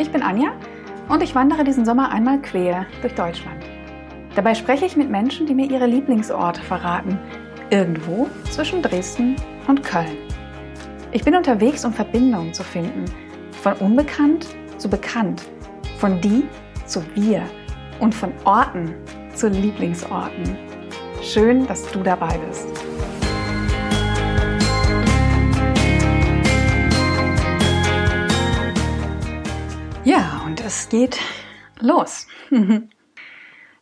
Ich bin Anja und ich wandere diesen Sommer einmal quer durch Deutschland. Dabei spreche ich mit Menschen, die mir ihre Lieblingsorte verraten, irgendwo zwischen Dresden und Köln. Ich bin unterwegs, um Verbindungen zu finden, von unbekannt zu bekannt, von die zu wir und von Orten zu Lieblingsorten. Schön, dass du dabei bist. Ja, und es geht los.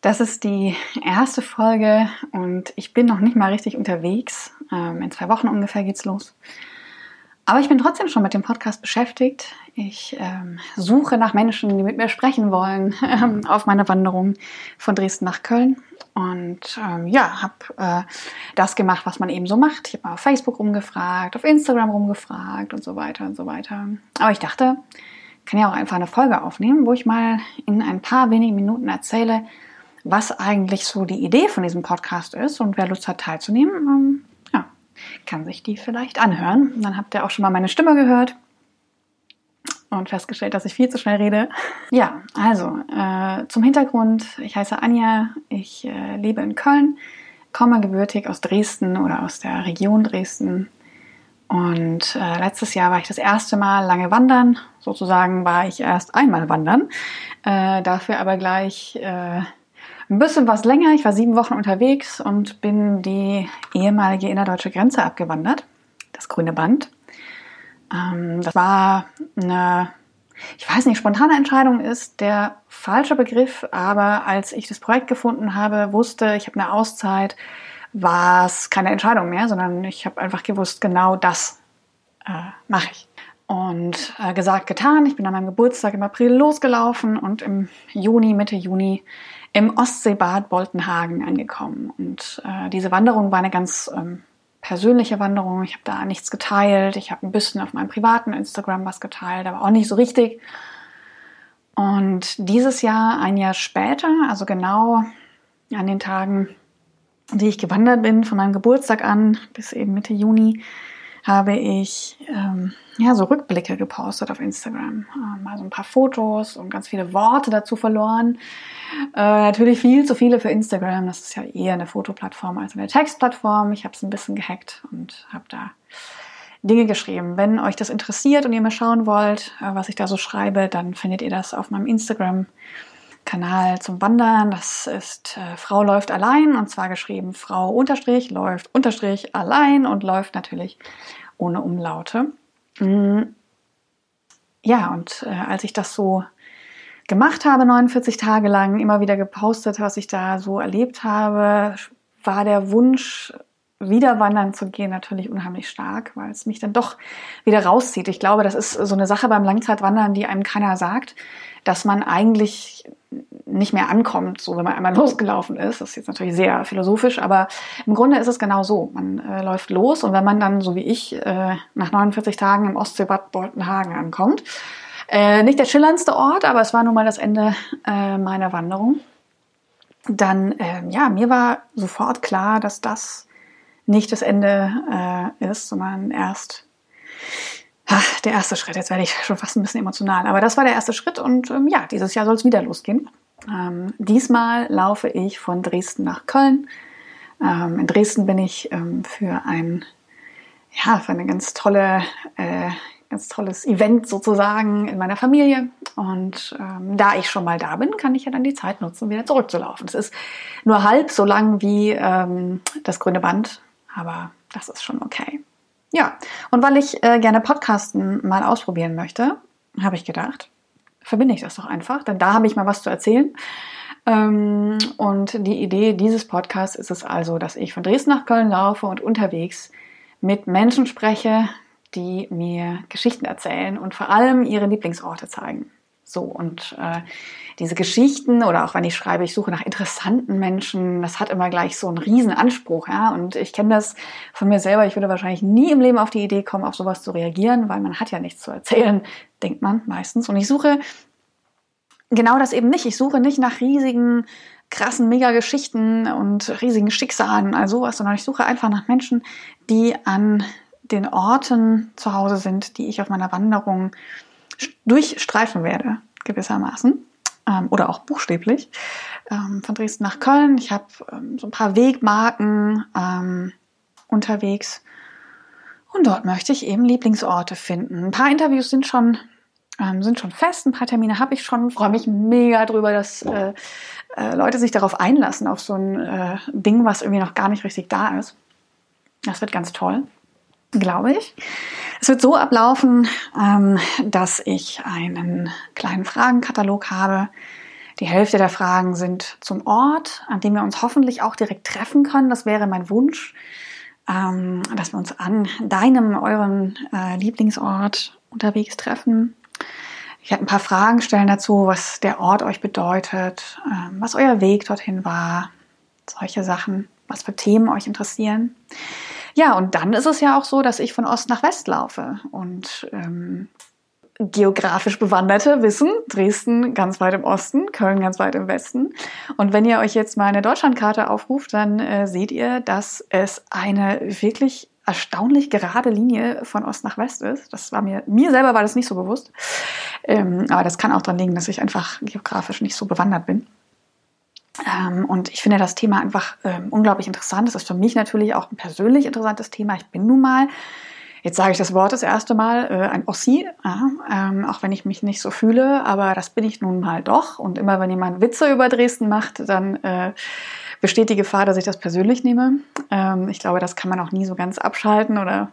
Das ist die erste Folge und ich bin noch nicht mal richtig unterwegs. Ähm, in zwei Wochen ungefähr geht's los. Aber ich bin trotzdem schon mit dem Podcast beschäftigt. Ich ähm, suche nach Menschen, die mit mir sprechen wollen ähm, auf meiner Wanderung von Dresden nach Köln. Und ähm, ja, habe äh, das gemacht, was man eben so macht. Ich habe auf Facebook rumgefragt, auf Instagram rumgefragt und so weiter und so weiter. Aber ich dachte, kann ja auch einfach eine Folge aufnehmen, wo ich mal in ein paar wenigen Minuten erzähle, was eigentlich so die Idee von diesem Podcast ist und wer Lust hat teilzunehmen, ähm, ja, kann sich die vielleicht anhören. dann habt ihr auch schon mal meine Stimme gehört und festgestellt, dass ich viel zu schnell rede. Ja, also äh, zum Hintergrund, ich heiße Anja, ich äh, lebe in Köln, komme gebürtig aus Dresden oder aus der Region Dresden. Und äh, letztes Jahr war ich das erste Mal lange wandern. Sozusagen war ich erst einmal wandern. Äh, dafür aber gleich äh, ein bisschen was länger. Ich war sieben Wochen unterwegs und bin die ehemalige innerdeutsche Grenze abgewandert, das grüne Band. Ähm, das war eine, ich weiß nicht, spontane Entscheidung ist der falsche Begriff, aber als ich das Projekt gefunden habe, wusste, ich habe eine Auszeit, war es keine Entscheidung mehr, sondern ich habe einfach gewusst, genau das äh, mache ich. Und äh, gesagt, getan. Ich bin an meinem Geburtstag im April losgelaufen und im Juni, Mitte Juni im Ostseebad Boltenhagen angekommen. Und äh, diese Wanderung war eine ganz ähm, persönliche Wanderung. Ich habe da nichts geteilt. Ich habe ein bisschen auf meinem privaten Instagram was geteilt, aber auch nicht so richtig. Und dieses Jahr, ein Jahr später, also genau an den Tagen, die ich gewandert bin, von meinem Geburtstag an bis eben Mitte Juni, habe ich ähm, ja so Rückblicke gepostet auf Instagram. Ähm, also ein paar Fotos und ganz viele Worte dazu verloren. Äh, natürlich viel zu viele für Instagram. Das ist ja eher eine Fotoplattform als eine Textplattform. Ich habe es ein bisschen gehackt und habe da Dinge geschrieben. Wenn euch das interessiert und ihr mal schauen wollt, äh, was ich da so schreibe, dann findet ihr das auf meinem Instagram. Kanal zum Wandern. Das ist äh, Frau läuft allein und zwar geschrieben Frau unterstrich läuft unterstrich allein und läuft natürlich ohne Umlaute. Mhm. Ja, und äh, als ich das so gemacht habe, 49 Tage lang, immer wieder gepostet, was ich da so erlebt habe, war der Wunsch, wieder wandern zu gehen, natürlich unheimlich stark, weil es mich dann doch wieder rauszieht. Ich glaube, das ist so eine Sache beim Langzeitwandern, die einem keiner sagt, dass man eigentlich nicht mehr ankommt, so wenn man einmal losgelaufen ist. Das ist jetzt natürlich sehr philosophisch, aber im Grunde ist es genau so. Man äh, läuft los und wenn man dann, so wie ich, äh, nach 49 Tagen im Ostseebad Boltenhagen ankommt, äh, nicht der schillerndste Ort, aber es war nun mal das Ende äh, meiner Wanderung, dann, äh, ja, mir war sofort klar, dass das nicht das Ende äh, ist, sondern erst ach, der erste Schritt. Jetzt werde ich schon fast ein bisschen emotional, aber das war der erste Schritt und ähm, ja, dieses Jahr soll es wieder losgehen. Ähm, diesmal laufe ich von Dresden nach Köln. Ähm, in Dresden bin ich ähm, für ein, ja, für eine ganz tolle, äh, ganz tolles Event sozusagen in meiner Familie. Und ähm, da ich schon mal da bin, kann ich ja dann die Zeit nutzen, wieder zurückzulaufen. Es ist nur halb so lang wie ähm, das grüne Band, aber das ist schon okay. Ja, und weil ich äh, gerne Podcasten mal ausprobieren möchte, habe ich gedacht, verbinde ich das doch einfach, denn da habe ich mal was zu erzählen. Ähm, und die Idee dieses Podcasts ist es also, dass ich von Dresden nach Köln laufe und unterwegs mit Menschen spreche, die mir Geschichten erzählen und vor allem ihre Lieblingsorte zeigen. So, und äh, diese Geschichten oder auch wenn ich schreibe, ich suche nach interessanten Menschen, das hat immer gleich so einen riesen Anspruch, ja. Und ich kenne das von mir selber, ich würde wahrscheinlich nie im Leben auf die Idee kommen, auf sowas zu reagieren, weil man hat ja nichts zu erzählen, denkt man meistens. Und ich suche genau das eben nicht. Ich suche nicht nach riesigen, krassen Mega-Geschichten und riesigen Schicksalen, also sowas, sondern ich suche einfach nach Menschen, die an den Orten zu Hause sind, die ich auf meiner Wanderung durchstreifen werde, gewissermaßen. Ähm, oder auch buchstäblich. Ähm, von Dresden nach Köln. Ich habe ähm, so ein paar Wegmarken ähm, unterwegs. Und dort möchte ich eben Lieblingsorte finden. Ein paar Interviews sind schon, ähm, sind schon fest, ein paar Termine habe ich schon. Freue mich mega drüber, dass äh, äh, Leute sich darauf einlassen, auf so ein äh, Ding, was irgendwie noch gar nicht richtig da ist. Das wird ganz toll, glaube ich. Es wird so ablaufen, ähm, dass ich einen kleinen Fragenkatalog habe. Die Hälfte der Fragen sind zum Ort, an dem wir uns hoffentlich auch direkt treffen können. Das wäre mein Wunsch, ähm, dass wir uns an deinem, euren äh, Lieblingsort unterwegs treffen. Ich werde ein paar Fragen stellen dazu, was der Ort euch bedeutet, ähm, was euer Weg dorthin war, solche Sachen, was für Themen euch interessieren. Ja, und dann ist es ja auch so, dass ich von Ost nach West laufe und ähm, geografisch Bewanderte wissen, Dresden ganz weit im Osten, Köln ganz weit im Westen. Und wenn ihr euch jetzt mal eine Deutschlandkarte aufruft, dann äh, seht ihr, dass es eine wirklich erstaunlich gerade Linie von Ost nach West ist. Das war mir, mir selber war das nicht so bewusst. Ähm, aber das kann auch daran liegen, dass ich einfach geografisch nicht so bewandert bin. Ähm, und ich finde das Thema einfach ähm, unglaublich interessant. Das ist für mich natürlich auch ein persönlich interessantes Thema. Ich bin nun mal, jetzt sage ich das Wort das erste Mal, äh, ein Ossi, ja, ähm, auch wenn ich mich nicht so fühle, aber das bin ich nun mal doch. Und immer wenn jemand Witze über Dresden macht, dann äh, besteht die Gefahr, dass ich das persönlich nehme. Ähm, ich glaube, das kann man auch nie so ganz abschalten oder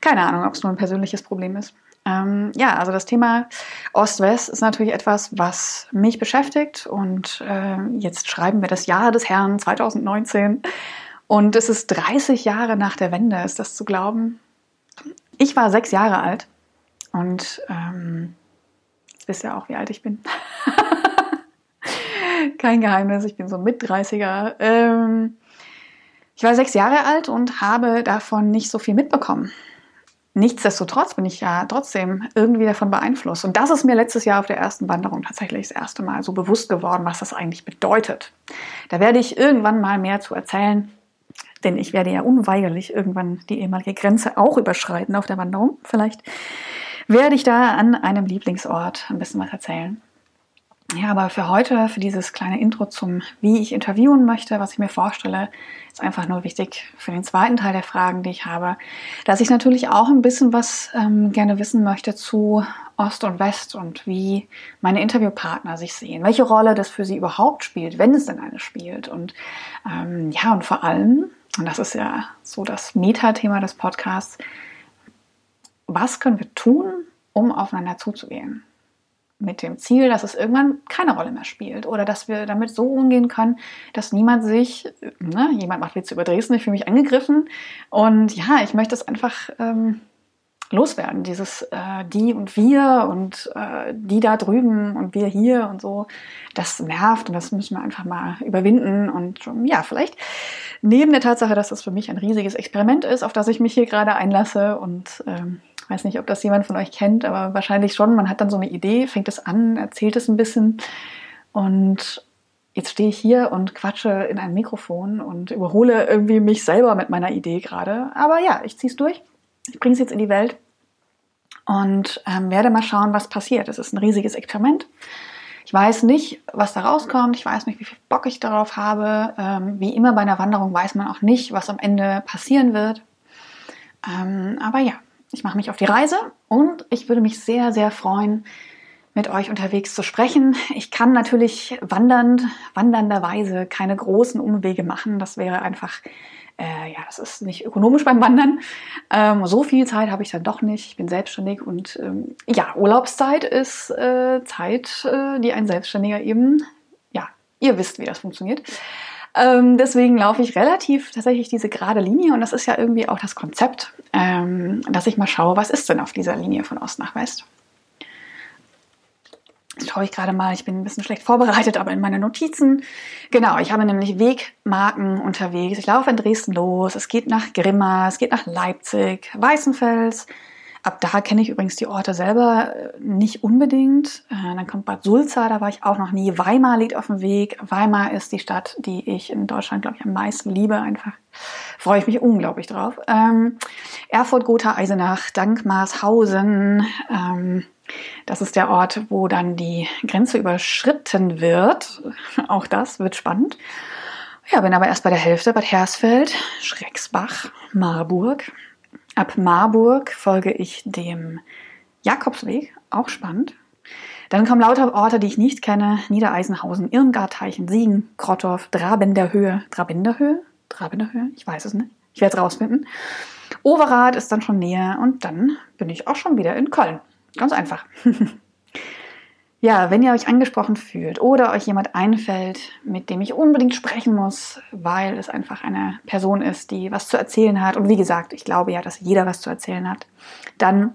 keine Ahnung, ob es nur ein persönliches Problem ist. Ähm, ja, also das Thema Ost-West ist natürlich etwas, was mich beschäftigt und äh, jetzt schreiben wir das Jahr des Herrn 2019 und es ist 30 Jahre nach der Wende, ist das zu glauben? Ich war sechs Jahre alt und ähm, wisst ihr auch, wie alt ich bin. Kein Geheimnis, ich bin so mit 30er. Ähm, ich war sechs Jahre alt und habe davon nicht so viel mitbekommen. Nichtsdestotrotz bin ich ja trotzdem irgendwie davon beeinflusst. Und das ist mir letztes Jahr auf der ersten Wanderung tatsächlich das erste Mal so bewusst geworden, was das eigentlich bedeutet. Da werde ich irgendwann mal mehr zu erzählen, denn ich werde ja unweigerlich irgendwann die ehemalige Grenze auch überschreiten auf der Wanderung. Vielleicht werde ich da an einem Lieblingsort ein bisschen was erzählen. Ja, aber für heute, für dieses kleine Intro zum, wie ich interviewen möchte, was ich mir vorstelle, ist einfach nur wichtig für den zweiten Teil der Fragen, die ich habe, dass ich natürlich auch ein bisschen was ähm, gerne wissen möchte zu Ost und West und wie meine Interviewpartner sich sehen, welche Rolle das für sie überhaupt spielt, wenn es denn eine spielt. Und ähm, ja, und vor allem, und das ist ja so das Metathema des Podcasts, was können wir tun, um aufeinander zuzugehen? Mit dem Ziel, dass es irgendwann keine Rolle mehr spielt oder dass wir damit so umgehen können, dass niemand sich, ne, jemand macht Witze über Dresden, ich fühle mich angegriffen. Und ja, ich möchte es einfach ähm, loswerden, dieses äh, die und wir und äh, die da drüben und wir hier und so, das nervt und das müssen wir einfach mal überwinden. Und ja, vielleicht neben der Tatsache, dass das für mich ein riesiges Experiment ist, auf das ich mich hier gerade einlasse und ähm, ich weiß nicht, ob das jemand von euch kennt, aber wahrscheinlich schon. Man hat dann so eine Idee, fängt es an, erzählt es ein bisschen und jetzt stehe ich hier und quatsche in ein Mikrofon und überhole irgendwie mich selber mit meiner Idee gerade. Aber ja, ich ziehe es durch. Ich bringe es jetzt in die Welt und ähm, werde mal schauen, was passiert. Es ist ein riesiges Experiment. Ich weiß nicht, was da rauskommt. Ich weiß nicht, wie viel Bock ich darauf habe. Ähm, wie immer bei einer Wanderung weiß man auch nicht, was am Ende passieren wird. Ähm, aber ja, ich mache mich auf die Reise und ich würde mich sehr, sehr freuen, mit euch unterwegs zu sprechen. Ich kann natürlich wandernd, wandernderweise keine großen Umwege machen. Das wäre einfach, äh, ja, das ist nicht ökonomisch beim Wandern. Ähm, so viel Zeit habe ich dann doch nicht. Ich bin selbstständig und ähm, ja, Urlaubszeit ist äh, Zeit, äh, die ein Selbstständiger eben, ja, ihr wisst, wie das funktioniert. Ähm, deswegen laufe ich relativ tatsächlich diese gerade Linie und das ist ja irgendwie auch das Konzept, ähm, dass ich mal schaue, was ist denn auf dieser Linie von Ost nach West. Jetzt schaue ich gerade mal, ich bin ein bisschen schlecht vorbereitet, aber in meine Notizen. Genau, ich habe nämlich Wegmarken unterwegs. Ich laufe in Dresden los, es geht nach Grimma, es geht nach Leipzig, Weißenfels, Ab da kenne ich übrigens die Orte selber äh, nicht unbedingt. Äh, dann kommt Bad Sulza, da war ich auch noch nie. Weimar liegt auf dem Weg. Weimar ist die Stadt, die ich in Deutschland, glaube ich, am meisten liebe. Einfach freue ich mich unglaublich drauf. Ähm, Erfurt, Gotha, Eisenach, Dankmarshausen. Ähm, das ist der Ort, wo dann die Grenze überschritten wird. Auch das wird spannend. Ja, bin aber erst bei der Hälfte, Bad Hersfeld, Schrecksbach, Marburg. Ab Marburg folge ich dem Jakobsweg, auch spannend. Dann kommen lauter Orte, die ich nicht kenne. Niedereisenhausen, Irmgard, Teichen, Siegen, Krottorf, Drabenderhöhe. Drabenderhöhe? Drabenderhöhe? Ich weiß es nicht. Ich werde es rausfinden. Overath ist dann schon näher und dann bin ich auch schon wieder in Köln. Ganz einfach. ja, wenn ihr euch angesprochen fühlt oder euch jemand einfällt, mit dem ich unbedingt sprechen muss, weil es einfach eine Person ist, die was zu erzählen hat, und wie gesagt, ich glaube ja, dass jeder was zu erzählen hat, dann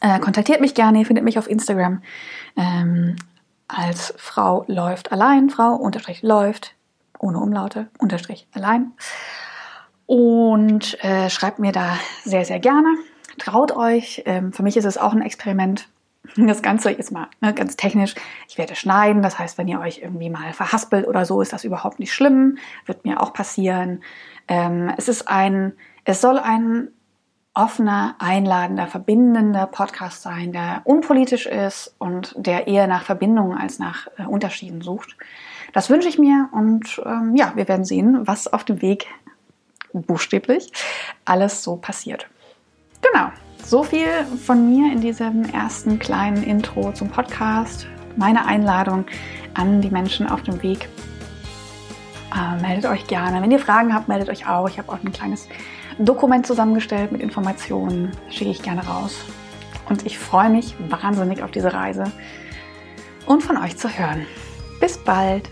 äh, kontaktiert mich gerne, ihr findet mich auf Instagram ähm, als Frau läuft allein, Frau unterstrich läuft, ohne Umlaute, unterstrich allein. Und äh, schreibt mir da sehr, sehr gerne. Traut euch. Ähm, für mich ist es auch ein Experiment. Das Ganze ist mal ne, ganz technisch. Ich werde schneiden. Das heißt, wenn ihr euch irgendwie mal verhaspelt oder so, ist das überhaupt nicht schlimm. Wird mir auch passieren. Ähm, es ist ein, es soll ein offener, einladender, verbindender Podcast sein, der unpolitisch ist und der eher nach Verbindungen als nach äh, Unterschieden sucht. Das wünsche ich mir und ähm, ja, wir werden sehen, was auf dem Weg buchstäblich alles so passiert. Genau, so viel von mir in diesem ersten kleinen Intro zum Podcast. Meine Einladung an die Menschen auf dem Weg. Äh, meldet euch gerne. Wenn ihr Fragen habt, meldet euch auch. Ich habe auch ein kleines Dokument zusammengestellt mit Informationen, schicke ich gerne raus. Und ich freue mich wahnsinnig auf diese Reise und von euch zu hören. Bis bald!